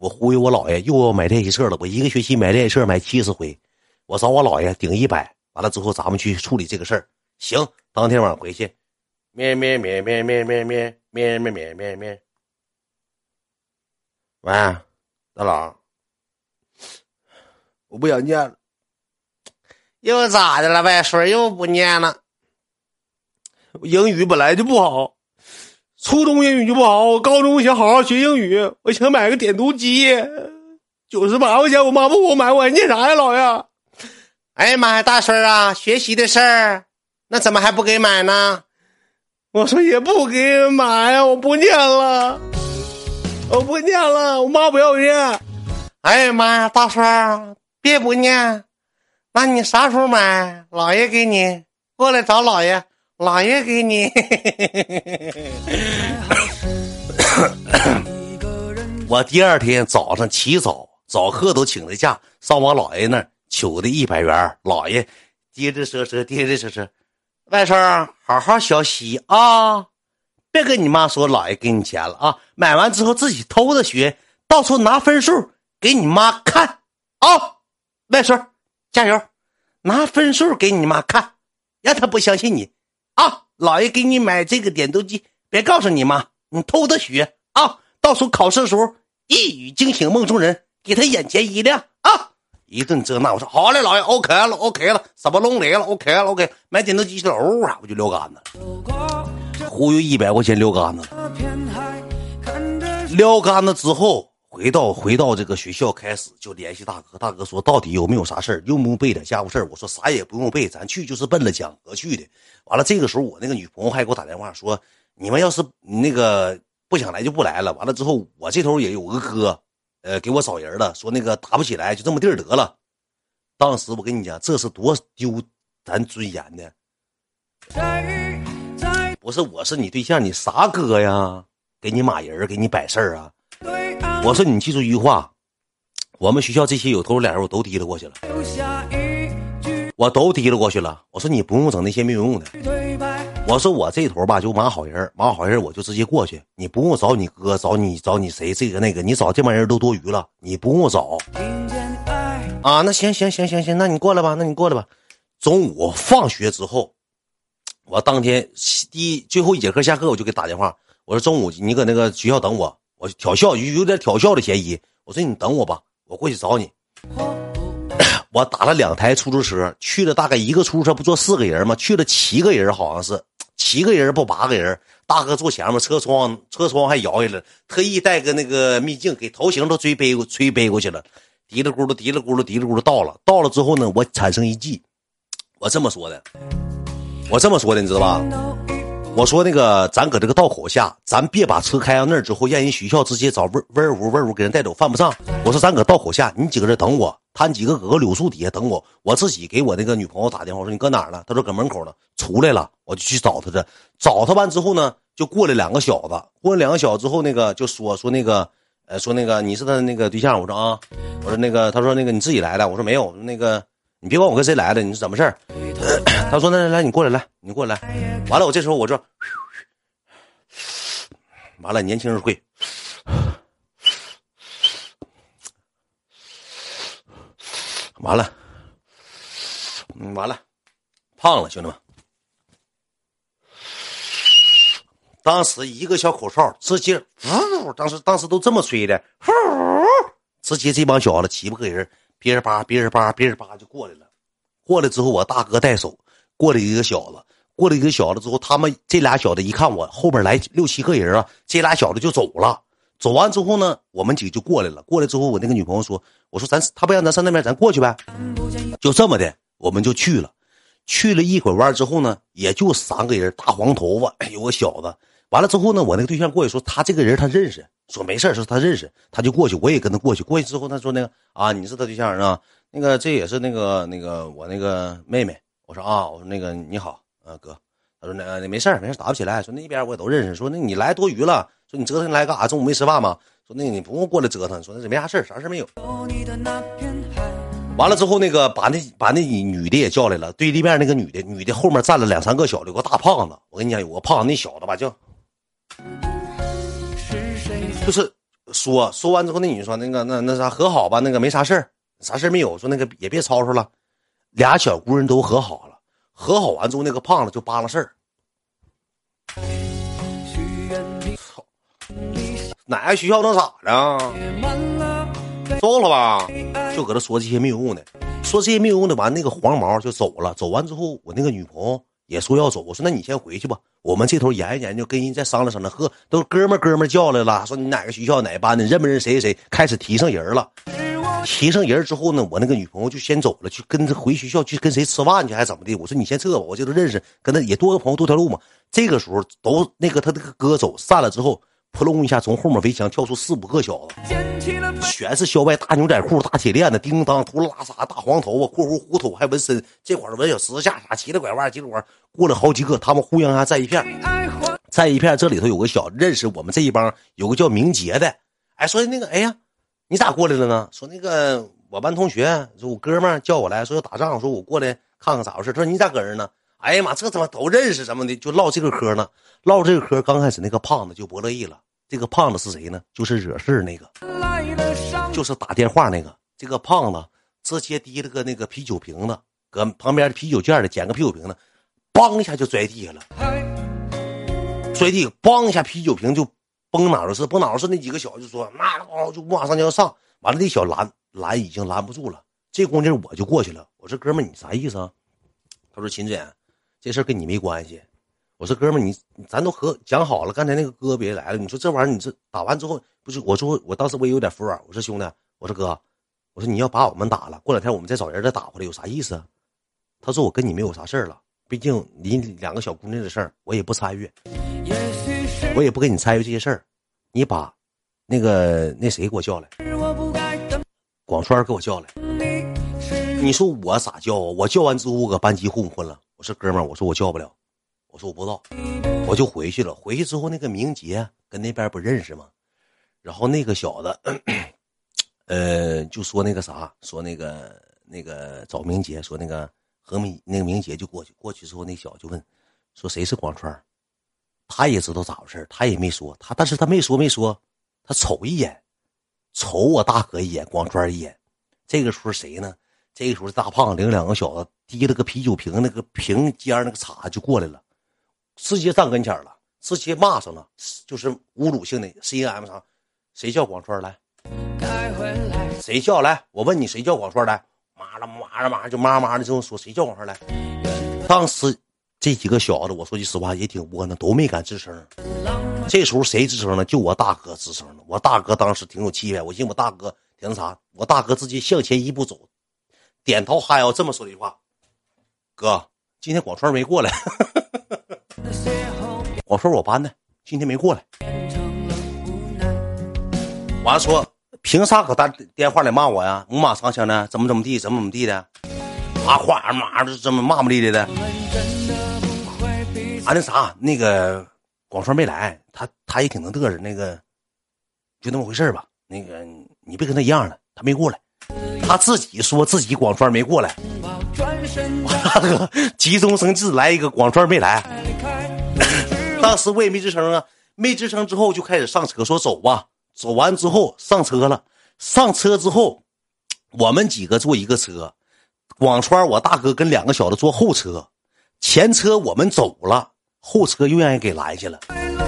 我忽悠我姥爷又要买练习册了，我一个学期买练习册买七十回，我找我姥爷顶一百，完了之后咱们去处理这个事儿。行，当天晚上回去，咩咩咩咩咩咩咩咩咩咩咩咩。喂，大佬，我不想念了。又咋的了？呗？水又不念了。英语本来就不好，初中英语就不好，高中想好好学英语，我想买个点读机，九十八块钱，我妈不给我买，我还念啥呀，老爷？哎呀妈呀，大孙啊，学习的事儿，那怎么还不给买呢？我说也不给买呀，我不念了，我不念了，我妈不要念。哎呀妈呀，大孙，别不念。那你啥时候买？姥爷给你过来找姥爷，姥爷给你。我第二天早上起早，早课都请的假，上我姥爷那儿求的一百元。姥爷跌着说说，跌着说说，外甥好好学习啊，别跟你妈说姥爷给你钱了啊，买完之后自己偷着学，到时候拿分数给你妈看啊，外甥。加油，拿分数给你妈看，让她不相信你啊！姥爷给你买这个点读机，别告诉你妈，你偷着学啊！到时候考试的时候一语惊醒梦中人，给他眼前一亮啊！一顿这那，我说好嘞，姥爷，OK 了，OK 了，什么龙雷了，OK 了，OK，买点读机去了，呜啊，我就撂杆子，忽悠一百块钱撂杆子，撂杆子之后。回到回到这个学校，开始就联系大哥。大哥说：“到底有没有啥事儿？用不用备点家务事儿？”我说：“啥也不用备，咱去就是奔着讲和去的。”完了，这个时候我那个女朋友还给我打电话说：“你们要是那个不想来就不来了。”完了之后，我这头也有个哥，呃，给我找人了，说那个打不起来，就这么地儿得了。当时我跟你讲，这是多丢咱尊严的。不是，我是你对象，你啥哥呀？给你马人，给你摆事儿啊？我说你记住一句话，我们学校这些有头有脸人我都提了过去了，我都提了过去了。我说你不用整那些没有用的。我说我这头吧就马好人，马好人我就直接过去，你不用找你哥，找你找你谁这个那个，你找这帮人都多余了，你不用找。啊，那行行行行行，那你过来吧，那你过来吧。中午放学之后，我当天第最后一节课下课我就给打电话，我说中午你搁那个学校等我。我挑笑，有有点挑笑的嫌疑。我说你等我吧，我过去找你。我打了两台出租车，去了大概一个出租车不坐四个人吗？去了七个人，好像是七个人不八个人。大哥坐前面，车窗车窗还摇下来，特意带个那个秘镜，给头型都吹背过吹背过去了。嘀哩咕噜嘀哩咕噜嘀哩咕噜到了，到了之后呢，我产生一计，我这么说的，我这么说的，你知道吧？我说那个，咱搁这个道口下，咱别把车开到那儿之后，让人学校直接找味味儿屋味儿屋给人带走，犯不上。我说咱搁道口下，你几个人等我，他几个搁个柳树底下等我，我自己给我那个女朋友打电话，我说你搁哪儿呢？他说搁门口呢，出来了，我就去找他去。找他完之后呢，就过来两个小子，过来两个小子之后，那个就说说那个，呃，说那个你是他那个对象？我说啊，我说那个，他说那个你自己来的？我说没有，那个。你别管我跟谁来的，你是怎么事儿？他说：“那来来，你过来，来，你过来。”完了，我这时候我就，完了，年轻人会，完了，嗯，完了，胖了，兄弟们。当时一个小口哨，直接呜，当时当时都这么吹的，呼，直接这帮小子七八个人。别人叭，别人叭，别人叭就过来了。过来之后，我大哥带手过来一个小子，过来一个小子之后，他们这俩小子一看我后边来六七个人啊，这俩小子就走了。走完之后呢，我们几个就过来了。过来之后，我那个女朋友说：“我说咱他不让咱上那边，咱过去呗。”就这么的，我们就去了。去了一会弯之后呢，也就三个人，大黄头发，有个小子。完了之后呢，我那个对象过去说他这个人他认识，说没事说他认识，他就过去，我也跟他过去。过去之后他说那个啊，你是他对象是吧？那个这也是那个那个我那个妹妹。我说啊，我说那个你好，啊哥。他说那没事没事打不起来。说那边我也都认识。说那你来多余了。说你折腾来干啥？中午没吃饭吗？说那你不用过来折腾。说那没啥事啥事没有。完了之后，那个把那把那女的也叫来了，对立面那个女的，女的后面站了两三个小的，有个大胖子。我跟你讲，有个胖子，那小子吧，叫。就是说说完之后，那女的说那个那那啥和好吧，那个没啥事儿，啥事儿没有。说那个也别吵吵了，俩小姑娘都和好了。和好完之后，那个胖子就扒拉事儿。操，哪个学校能咋的？走了吧，就搁这说这些没有用的，说这些没有用的。完，那个黄毛就走了。走完之后，我那个女朋友也说要走。我说那你先回去吧，我们这头研究研究，跟人再商量商量。呵，都哥们哥们叫来了，说你哪个学校哪班的，认不认谁谁谁？开始提上人了。提上人之后呢，我那个女朋友就先走了，去跟着回学校去跟谁吃饭去，还是怎么的？我说你先撤吧，我这都认识，跟他也多个朋友多条路嘛。这个时候都那个他那个哥走散了之后。扑隆一下，从后面围墙跳出四五个小子，全是校外大牛仔裤、大铁链子，叮当，秃噜拉撒，大黄头发，括弧虎头，还纹身，这会儿纹小十字架啥，骑着拐弯，几拐过了好几个，他们互相还在一片，在一片。这里头有个小认识我们这一帮，有个叫明杰的，哎，说那个，哎呀，你咋过来了呢？说那个我班同学，说我哥们叫我来说要打仗，说我过来看看咋回事。他说你咋搁这呢？哎呀妈，这他妈都认识什么的，就唠这个嗑呢。唠这个嗑，刚开始那个胖子就不乐意了。这个胖子是谁呢？就是惹事那个，就是打电话那个。这个胖子直接提了个那个啤酒瓶子，搁旁边的啤酒件里捡个啤酒瓶子，梆一下就摔地下了。摔地，梆一下啤酒瓶就崩哪儿是崩哪儿是那几个小子就说妈的，就马上就要上。完了，那小拦拦已经拦不住了。这功夫我就过去了。我说哥们你啥意思啊？他说秦志远。这事跟你没关系，我说哥们你咱都和讲好了，刚才那个哥别来了，你说这玩意儿你这打完之后不是我说我当时我也有点服软，我说兄弟，我说哥，我说你要把我们打了，过两天我们再找人再打回来有啥意思？他说我跟你没有啥事儿了，毕竟你两个小姑娘的事儿我也不参与，我也不跟你参与这些事儿，你把那个那谁给我叫来，广川给我叫来，你说我咋叫啊？我叫完之后我搁班级混混了？我说哥们儿，我说我叫不了，我说我不知道，我就回去了。回去之后，那个明杰跟那边不认识吗？然后那个小子，呃，就说那个啥，说那个那个找明杰，说那个和明那个明杰就过去。过去之后，那小子就问，说谁是广川？他也知道咋回事他也没说他，但是他没说没说，他瞅一眼，瞅我大哥一眼，广川一眼。这个时候谁呢？这个时候大胖领两个小子。提了个啤酒瓶，那个瓶尖那个叉就过来了，直接站跟前了，直接骂上了，就是侮辱性的 C M 啥？谁叫广川来？谁叫来？我问你，谁叫广川来？妈了妈了妈就妈妈的这么说，谁叫广川来？当时这几个小子，我说句实话也挺窝囊，都没敢吱声。这时候谁吱声了？就我大哥吱声了。我大哥当时挺有气派，我寻我大哥挺那啥，我大哥直接向前一步走，点头哈腰这么说一句话。哥，今天广川没过来。广川我班的，今天没过来。完了说，凭啥搁打电话里骂我呀？五马长枪的，怎么怎么地，怎么怎么地的？啊，话妈的这么骂骂咧咧的。那啥，那个广川没来，他他也挺能嘚瑟。那个，就那么回事吧。那个，你别跟他一样的，他没过来，他自己说自己广川没过来。大哥，急中生智，来一个广川没来。当时我也没吱声啊，没吱声之后就开始上车，说走吧。走完之后上车了，上车之后，我们几个坐一个车，广川我大哥跟两个小子坐后车，前车我们走了，后车又让人给拦下了。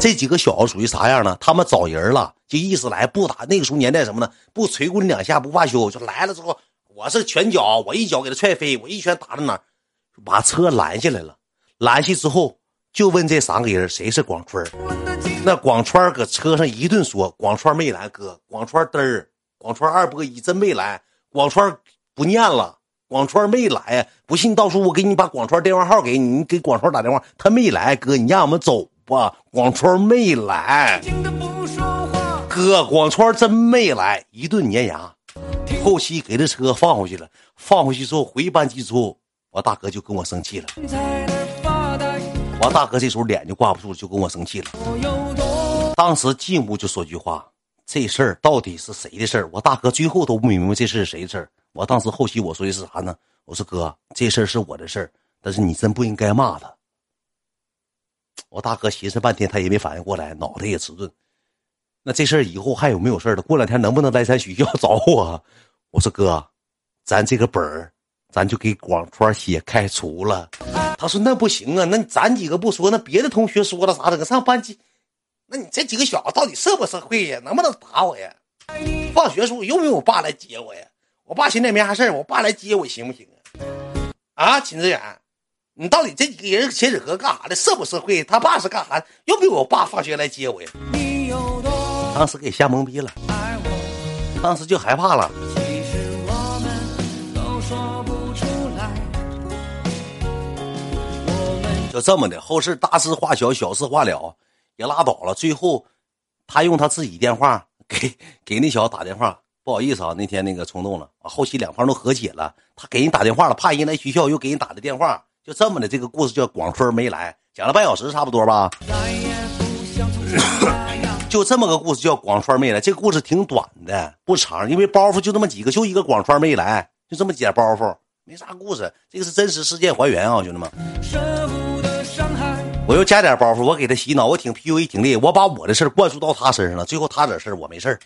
这几个小子属于啥样呢？他们找人了，就意思来不打。那个时候年代什么呢？不捶过你两下不罢休，就来了之后。我是拳脚，我一脚给他踹飞，我一拳打到哪，把车拦下来了。拦下之后，就问这三个人谁是广川那广川搁车上一顿说，广川没来，哥，广川嘚儿，广川二波一真没来，广川不念了，广川没来。不信，到时候我给你把广川电话号给你，你给广川打电话，他没来，哥，你让我们走吧。广川没来，哥，广川真没来，一顿粘牙。后期给这车放回去了，放回去之后回班级之后，我大哥就跟我生气了。我大哥这时候脸就挂不住，就跟我生气了。当时进屋就说句话：“这事儿到底是谁的事儿？”我大哥最后都不明白这事是谁的事儿。我当时后期我说的是啥呢？我说哥，这事儿是我的事儿，但是你真不应该骂他。我大哥寻思半天，他也没反应过来，脑袋也迟钝。那这事儿以后还有没有事儿了？过两天能不能来咱学校找我？我说哥，咱这个本儿，咱就给广川写开除了。他说那不行啊，那咱几个不说，那别的同学说了咋整？上班级，那你这几个小子到底社不社会呀？能不能打我呀？放学时候用不用我爸来接我呀？我爸现在没啥事，我爸来接我行不行啊？啊，秦志远，你到底这几个人写纸盒干啥的？社不社会？他爸是干啥？用不用我爸放学来接我呀？当时给吓懵逼了，当时就害怕了。就这么的，后事大事化小，小事化了，也拉倒了。最后，他用他自己电话给给那小子打电话，不好意思啊，那天那个冲动了。后期两方都和解了，他给人打电话了，怕人来学校，又给人打的电话。就这么的，这个故事叫广春没来，讲了半小时差不多吧。就这么个故事叫广川没来，这个故事挺短的，不长，因为包袱就那么几个，就一个广川没来，就这么点包袱，没啥故事。这个是真实事件还原啊，兄弟们。我又加点包袱，我给他洗脑，我挺 PUA 挺厉害，我把我的事灌输到他身上了，最后他惹事我没事